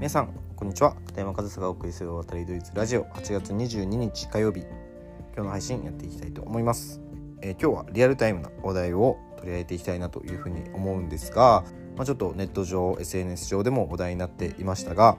皆さんこんにちは。片山和沙がお送りする渡りドイツラジオ。8月22日火曜日。今日の配信やっていきたいと思います、えー、今日はリアルタイムな話題を取り上げていきたいなというふうに思うんですが、まあ、ちょっとネット上 SNS 上でも話題になっていましたが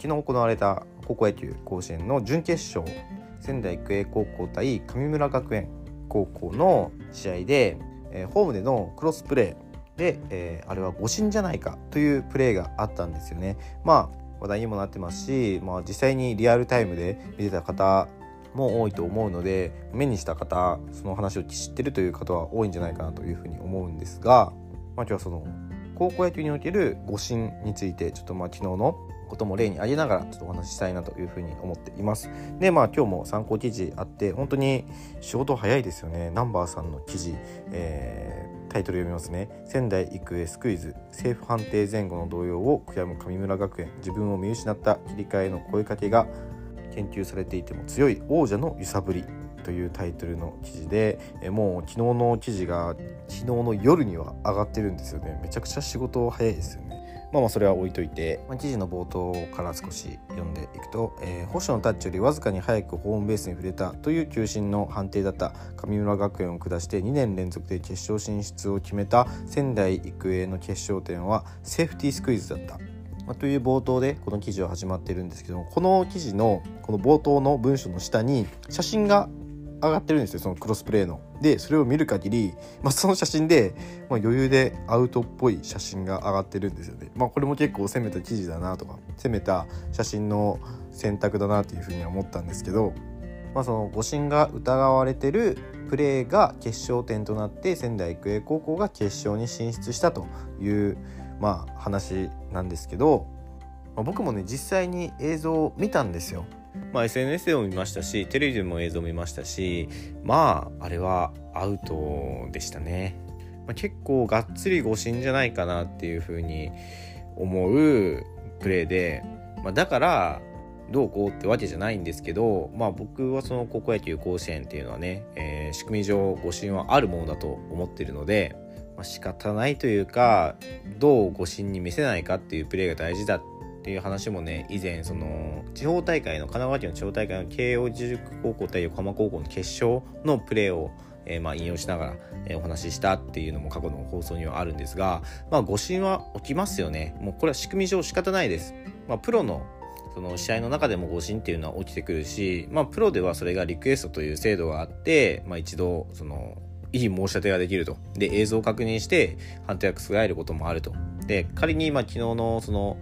昨日行われた高校野球甲子園の準決勝仙台育英高校対神村学園高校の試合で、えー、ホームでのクロスプレーで、えー、あれは誤審じゃないかというプレーがあったんですよね。まあ話題にもなってますし、まあ、実際にリアルタイムで見てた方も多いと思うので目にした方その話を知ってるという方は多いんじゃないかなというふうに思うんですが、まあ、今日はその高校野球における誤審についてちょっとまあ昨日のことも例に挙げながらちょっとお話ししたいなというふうに思っています。でまあ今日も参考記事あって本当に仕事早いですよね。ナンバーさんの記事、えータイトル読みますね。仙台育英スクイズ政府判定前後の動揺を悔やむ神村学園。自分を見失った切り替えの声かけが研究されていても強い王者の揺さぶりというタイトルの記事でもう昨日の記事が昨日の夜には上がってるんですよね。めちゃくちゃ仕事早いですよね。まあまあそれは置いといて、まあ、記事の冒頭から少し読んでいくと、えー、保守のタッチよりわずかに早くホームベースに触れたという球審の判定だった神村学園を下して2年連続で決勝進出を決めた仙台育英の決勝点はセーフティースクイズだった。まあ、という冒頭でこの記事は始まっているんですけどもこの記事のこの冒頭の文章の下に写真が上がってるんですよそのクロスプレーの。でそれを見る限り、まあ、その写真で、まあ、余裕でアウトっぽい写真が上がってるんですよね。まあ、これも結構攻めた記事だなとか攻めた写真の選択だなっていうふうには思ったんですけど、まあ、その誤審が疑われてるプレーが決勝点となって仙台育英高校が決勝に進出したという、まあ、話なんですけど、まあ、僕もね実際に映像を見たんですよ。まあ、SNS でも見ましたしテレビでも映像見ましたしまああれはアウトでしたね、まあ、結構がっつり誤審じゃないかなっていうふうに思うプレーで、まあ、だからどうこうってわけじゃないんですけど、まあ、僕はその高校野球甲子園っていうのはね、えー、仕組み上誤審はあるものだと思ってるので、まあ、仕方ないというかどう誤審に見せないかっていうプレーが大事だっっていう話もね以前その地方大会の神奈川県の地方大会の慶応義塾高校対横浜高校の決勝のプレーをえー、まあ引用しながら、えー、お話ししたっていうのも過去の放送にはあるんですが、まあ、誤審は起きますよね。もうこれは仕組み上仕方ないです。まあ、プロのその試合の中でも誤審っていうのは起きてくるし、まあ、プロではそれがリクエストという制度があって、まあ、一度そのいい申し立てができると。で、映像を確認して判定が覆ることもあると。で、仮にまあ昨日のその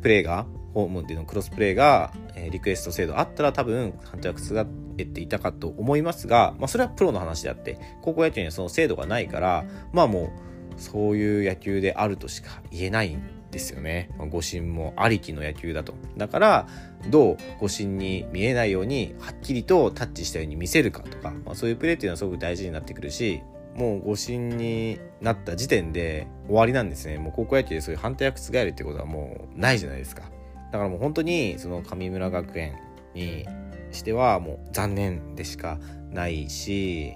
プレーがホームでのクロスプレーが、え、リクエスト制度あったら多分判定は覆っていたかと思いますが、まあ、それはプロの話であって高校野球にはその制度がないからまあもうそういう野球であるとしか言えないんですよね、ま、誤審もありきの野球だと。だからどう誤審に見えないようにはっきりとタッチしたように見せるかとか、まあ、そういうプレーっていうのはすごく大事になってくるしもう誤審になった時点で終わりなんですね。もう高校野球でそういう判定が覆るってことはもうないじゃないですか。だからもう本当にその神村学園にしてはもう残念でしかないし、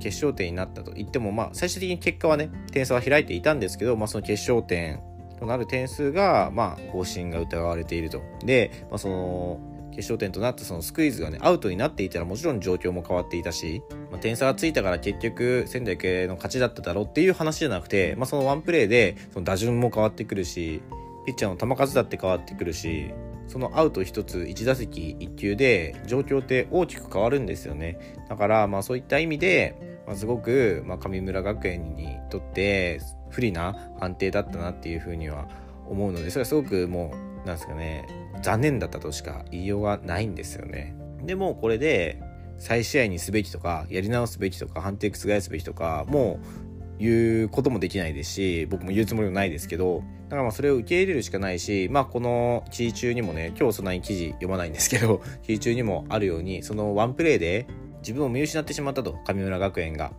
決勝点になったと言っても、まあ最終的に結果はね、点差は開いていたんですけど、まあその決勝点となる点数が、まあ誤審が疑われていると。で、まあその、決勝点となったそのスクイズがね、アウトになっていたらもちろん状況も変わっていたし、まあ、点差がついたから結局仙台育英の勝ちだっただろうっていう話じゃなくて、まあ、そのワンプレーでその打順も変わってくるし、ピッチャーの球数だって変わってくるし、そのアウト1つ1打席1球で状況って大きく変わるんですよね。だからまあそういった意味で、まあ、すごくまあ神村学園にとって不利な判定だったなっていうふうには思うので、それはすごくもう、なんですかね、残念だったとしか言いようがないんですよね。でもこれで再試合にすべきとかやり直すべきとか判定覆すべきとかもう言うこともできないですし僕も言うつもりもないですけどだからまあそれを受け入れるしかないしまあこの記事中にもね今日そんなに記事読まないんですけど記事中にもあるようにそのワンプレーで自分を見失ってしまったと神村学園が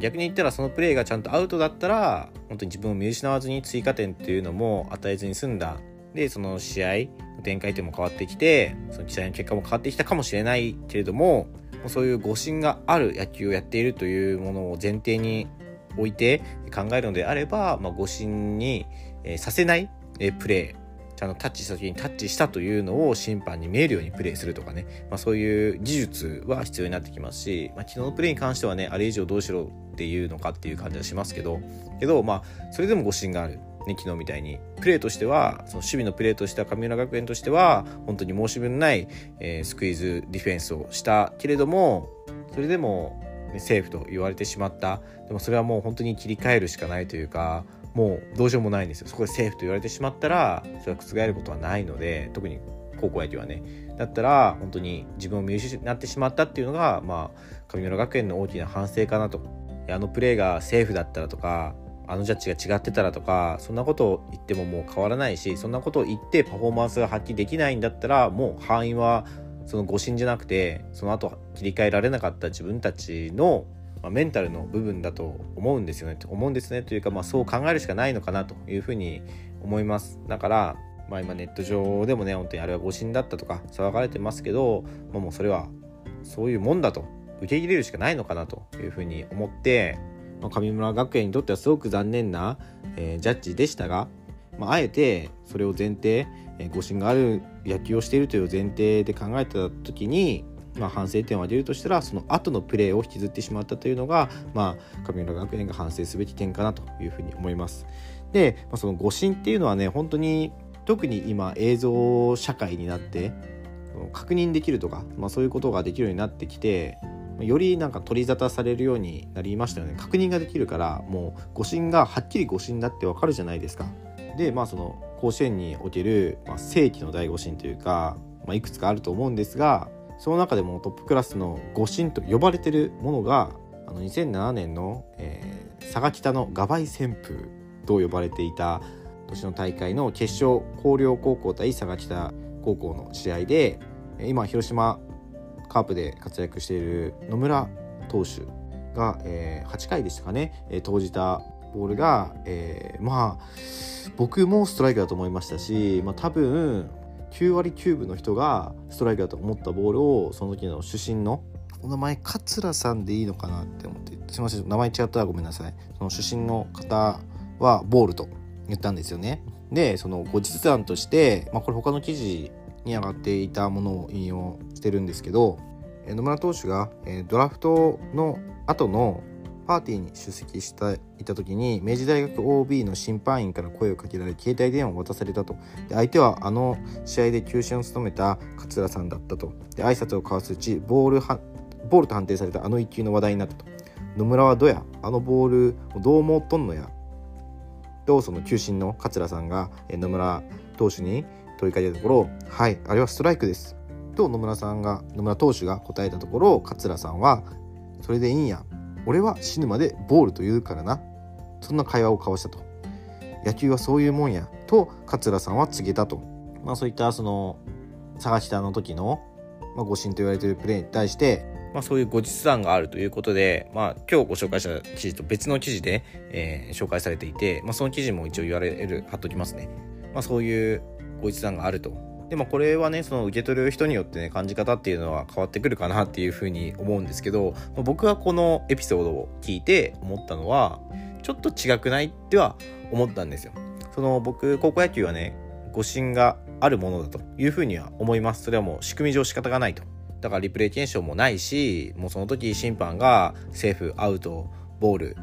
逆に言ったらそのプレーがちゃんとアウトだったら本当に自分を見失わずに追加点っていうのも与えずに済んだでその試合の展開点も変わってきてその試合の結果も変わってきたかもしれないけれどもそういう誤審がある野球をやっているというものを前提に置いて考えるのであれば、まあ、誤審に、えさせない、えプレーちゃんとタッチした時にタッチしたというのを審判に見えるようにプレーするとかね、まあ、そういう技術は必要になってきますし、まあ、昨日のプレーに関してはねあれ以上どうしろっていうのかっていう感じはしますけどけどまあそれでも誤審がある。ね、昨日みたいにプレーとしてはその守備のプレーとしては神村学園としては本当に申し分ない、えー、スクイズディフェンスをしたけれどもそれでも、ね、セーフと言われてしまった。でもそれはもう本当に切り替えるしかないというかもうどうしようもないんですよ。そこでセーフと言われてしまったらそれは覆ることはないので特に高校野球はね。だったら本当に自分を見失ってしまったっていうのがまあ神村学園の大きな反省かなと。あのプレーがセーフだったらとかあのジャッジが違ってたらとかそんなことを言ってももう変わらないしそんなことを言ってパフォーマンスが発揮できないんだったらもう範囲はその誤審じゃなくてその後切り替えられなかった自分たちのまあ、メンタルの部分だと思うんですよね。思うんですね。というか、まあ、そう考えるしかないのかなというふうに思います。だから、まあ、今ネット上でもね本当にあれは誤審だったとか騒がれてますけど、まあ、もうそれはそういうもんだと。受け入れるしかないのかなというふうに思って、まあ、上村学園にとってはすごく残念な、えー、ジャッジでしたが、まあ、あえてそれを前提、えー、誤審がある野球をしているという前提で考えた時にまあ、反省点を挙げるとしたらその後のプレーを引きずってしまったというのが、まあ、神村学園が反省すべき点かなというふうに思います。で、まあ、その誤審っていうのはね本当に特に今映像社会になって確認できるとか、まあ、そういうことができるようになってきてよりなんか取り沙汰されるようになりましたよね確認ができるからもう誤審がはっきり誤審だってわかるじゃないですか。でまあその甲子園における、まあ、正規の大誤審というか、まあ、いくつかあると思うんですがその中でもトップクラスの誤審と呼ばれてるものがあの2007年の、えー、佐賀北のガバイ旋風と呼ばれていた年の大会の決勝広陵高校対佐賀北高校の試合で今広島カープで活躍している野村投手が、えー、8回でしたかね、えー、投じたボールが、えー、まあ僕もストライクだと思いましたし、まあ、多分9割9分の人がストライクだと思ったボールをその時の主審のお名前桂さんでいいのかなって思ってすいません名前違ったらごめんなさい。その主審の方はボールと言ったんですよね。でその後日談として、まあ、これ他の記事に上がっていたものを引用してるんですけど野村投手がドラフトの後のパーティーに出席したいた時に明治大学 OB の審判員から声をかけられ携帯電話を渡されたと。で相手はあの試合で球審を務めた桂さんだったと。で挨拶を交わすうちボールボールと判定されたあの1球の話題になったと。野村はどやあのボールをどう思っとんのやとその球審の桂さんが野村投手に問いかけたところ「はいあれはストライクです」と野村さんが野村投手が答えたところ桂さんは「それでいいんや。俺は死ぬまでボールと言うからな。そんな会話を交わしたと。野球はそういうもんや。と桂さんは告げたと、まあ、そういったその探したの時の、まあ、誤審と言われているプレーに対してまあ、そういう後日談があるということで、まあ、今日ご紹介した記事と別の記事で、えー、紹介されていて、まあ、その記事も一応言われる貼っときますね、まあ、そういう後日談があるとでもこれはねその受け取る人によってね感じ方っていうのは変わってくるかなっていうふうに思うんですけどま僕はこのエピソードを聞いて思ったのはちょっと違くないっては思ったんですよ。その僕高校野球はね誤審があるものだというふうには思います。それはもう仕組み上仕方がないと。だからリプレイ検証もないしもうその時審判がセーフアウトボール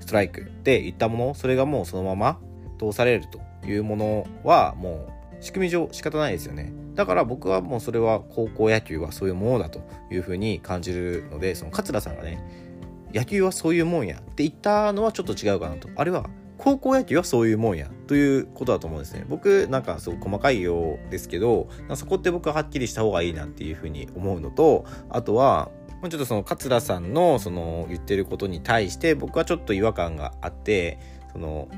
ストライクっていったものそれがもうそのまま通されるというものはもう仕組み上仕方ないですよね。だから僕はもうそれは高校野球はそういうものだというふうに感じるのでその桂さんがね野球はそういうもんやって言ったのはちょっと違うかなと。あれは高校野球はそういうもんやということだと思うんですね。僕なんかすごく細かいようですけどそこって僕ははっきりした方がいいなっていうふうに思うのとあとはちょっとその桂さんのその言ってることに対して僕はちょっと違和感があってその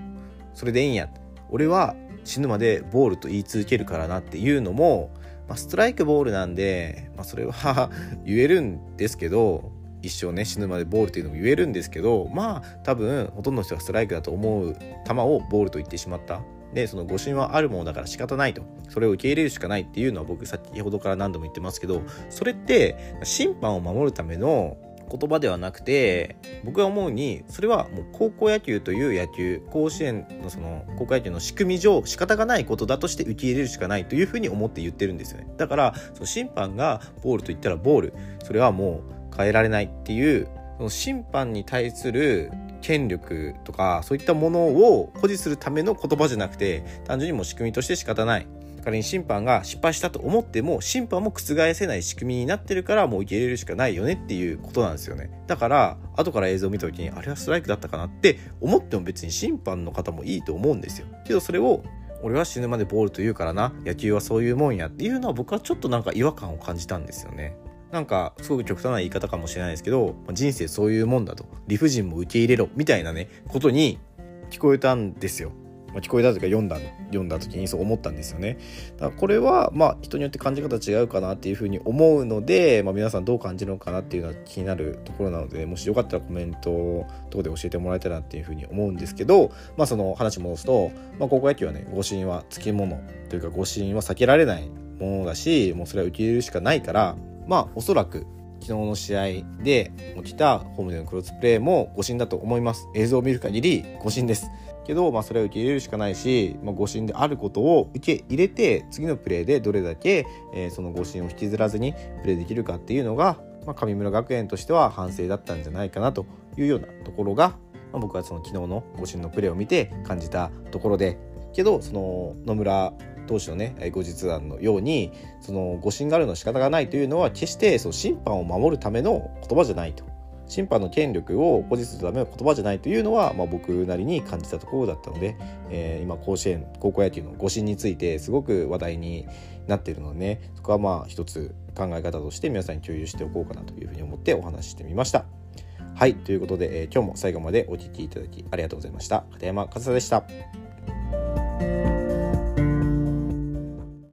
それでいいんや。俺は死ぬまでボールと言い続けるからなっていうのも、まあ、ストライクボールなんで、まあ、それは 言えるんですけど一生ね死ぬまでボールっていうのも言えるんですけどまあ多分ほとんどの人がストライクだと思う球をボールと言ってしまった。でその誤審はあるものだから仕方ないと。それを受け入れるしかないっていうのは僕先ほどから何度も言ってますけどそれって審判を守るための言葉ではなくて僕が思うにそれはもう高校野球という野球甲子園のその高校野球の仕組み上仕方がないことだとして受け入れるしかないというふうに思って言ってるんですよね。だからその審判がボールと言ったらボール。それはもう変えられないっていうその審判に対する権力とかそういったものを保持するための言葉じゃなくて単純にもう仕組みとして仕方ない。仮に審判が失敗したと思っても審判も覆せない仕組みになってるからもう受け入れるしかないよねっていうことなんですよね。だから後から映像を見た時にあれはストライクだったかなって思っても別に審判の方もいいと思うんですよ。けどそれを俺は死ぬまでボールと言うからな。野球はそういうもんやっていうのは僕はちょっとなんか違和感を感じたんですよね。なんかすごく極端な言い方かもしれないですけど人生そういうもんだと。理不尽も受け入れろみたいなねことに聞こえたんですよ。まあ、聞こえたというか読んだ読んだ時にそう思ったんですよね。だからこれはまあ人によって感じ方違うかなっていうふうに思うので、まあ、皆さんどう感じるのかなっていうのは気になるところなのでもしよかったらコメントとかで教えてもらえたらっていうふうに思うんですけど、まあ、その話戻すと、まあ、高校野球はね誤審はつきものというか誤審は避けられないものだしもうそれは受け入れるしかないからまあおそらく昨日の試合で起きたホームでのクロスプレーも誤審だと思います。映像を見る限り誤審です。けど、まあ、それを受け入れるしかないし、まあ、誤審であることを受け入れて次のプレーでどれだけ、えー、その誤審を引きずらずにプレーできるかっていうのが、まあ、神村学園としては反省だったんじゃないかなというようなところが、まあ、僕はその昨日の誤審のプレーを見て感じたところで。けどその野村投手のね後日談のようにその誤審があるの仕方がないというのは決してその審判を守るための言葉じゃないと審判の権力を保持するための言葉じゃないというのは、まあ、僕なりに感じたところだったので、えー、今甲子園高校野球の誤審についてすごく話題になっているのでねそこはまあ一つ考え方として皆さんに共有しておこうかなというふうに思ってお話ししてみました。はいということで、えー、今日も最後までお聴きいただきありがとうございました。片山和沙でした。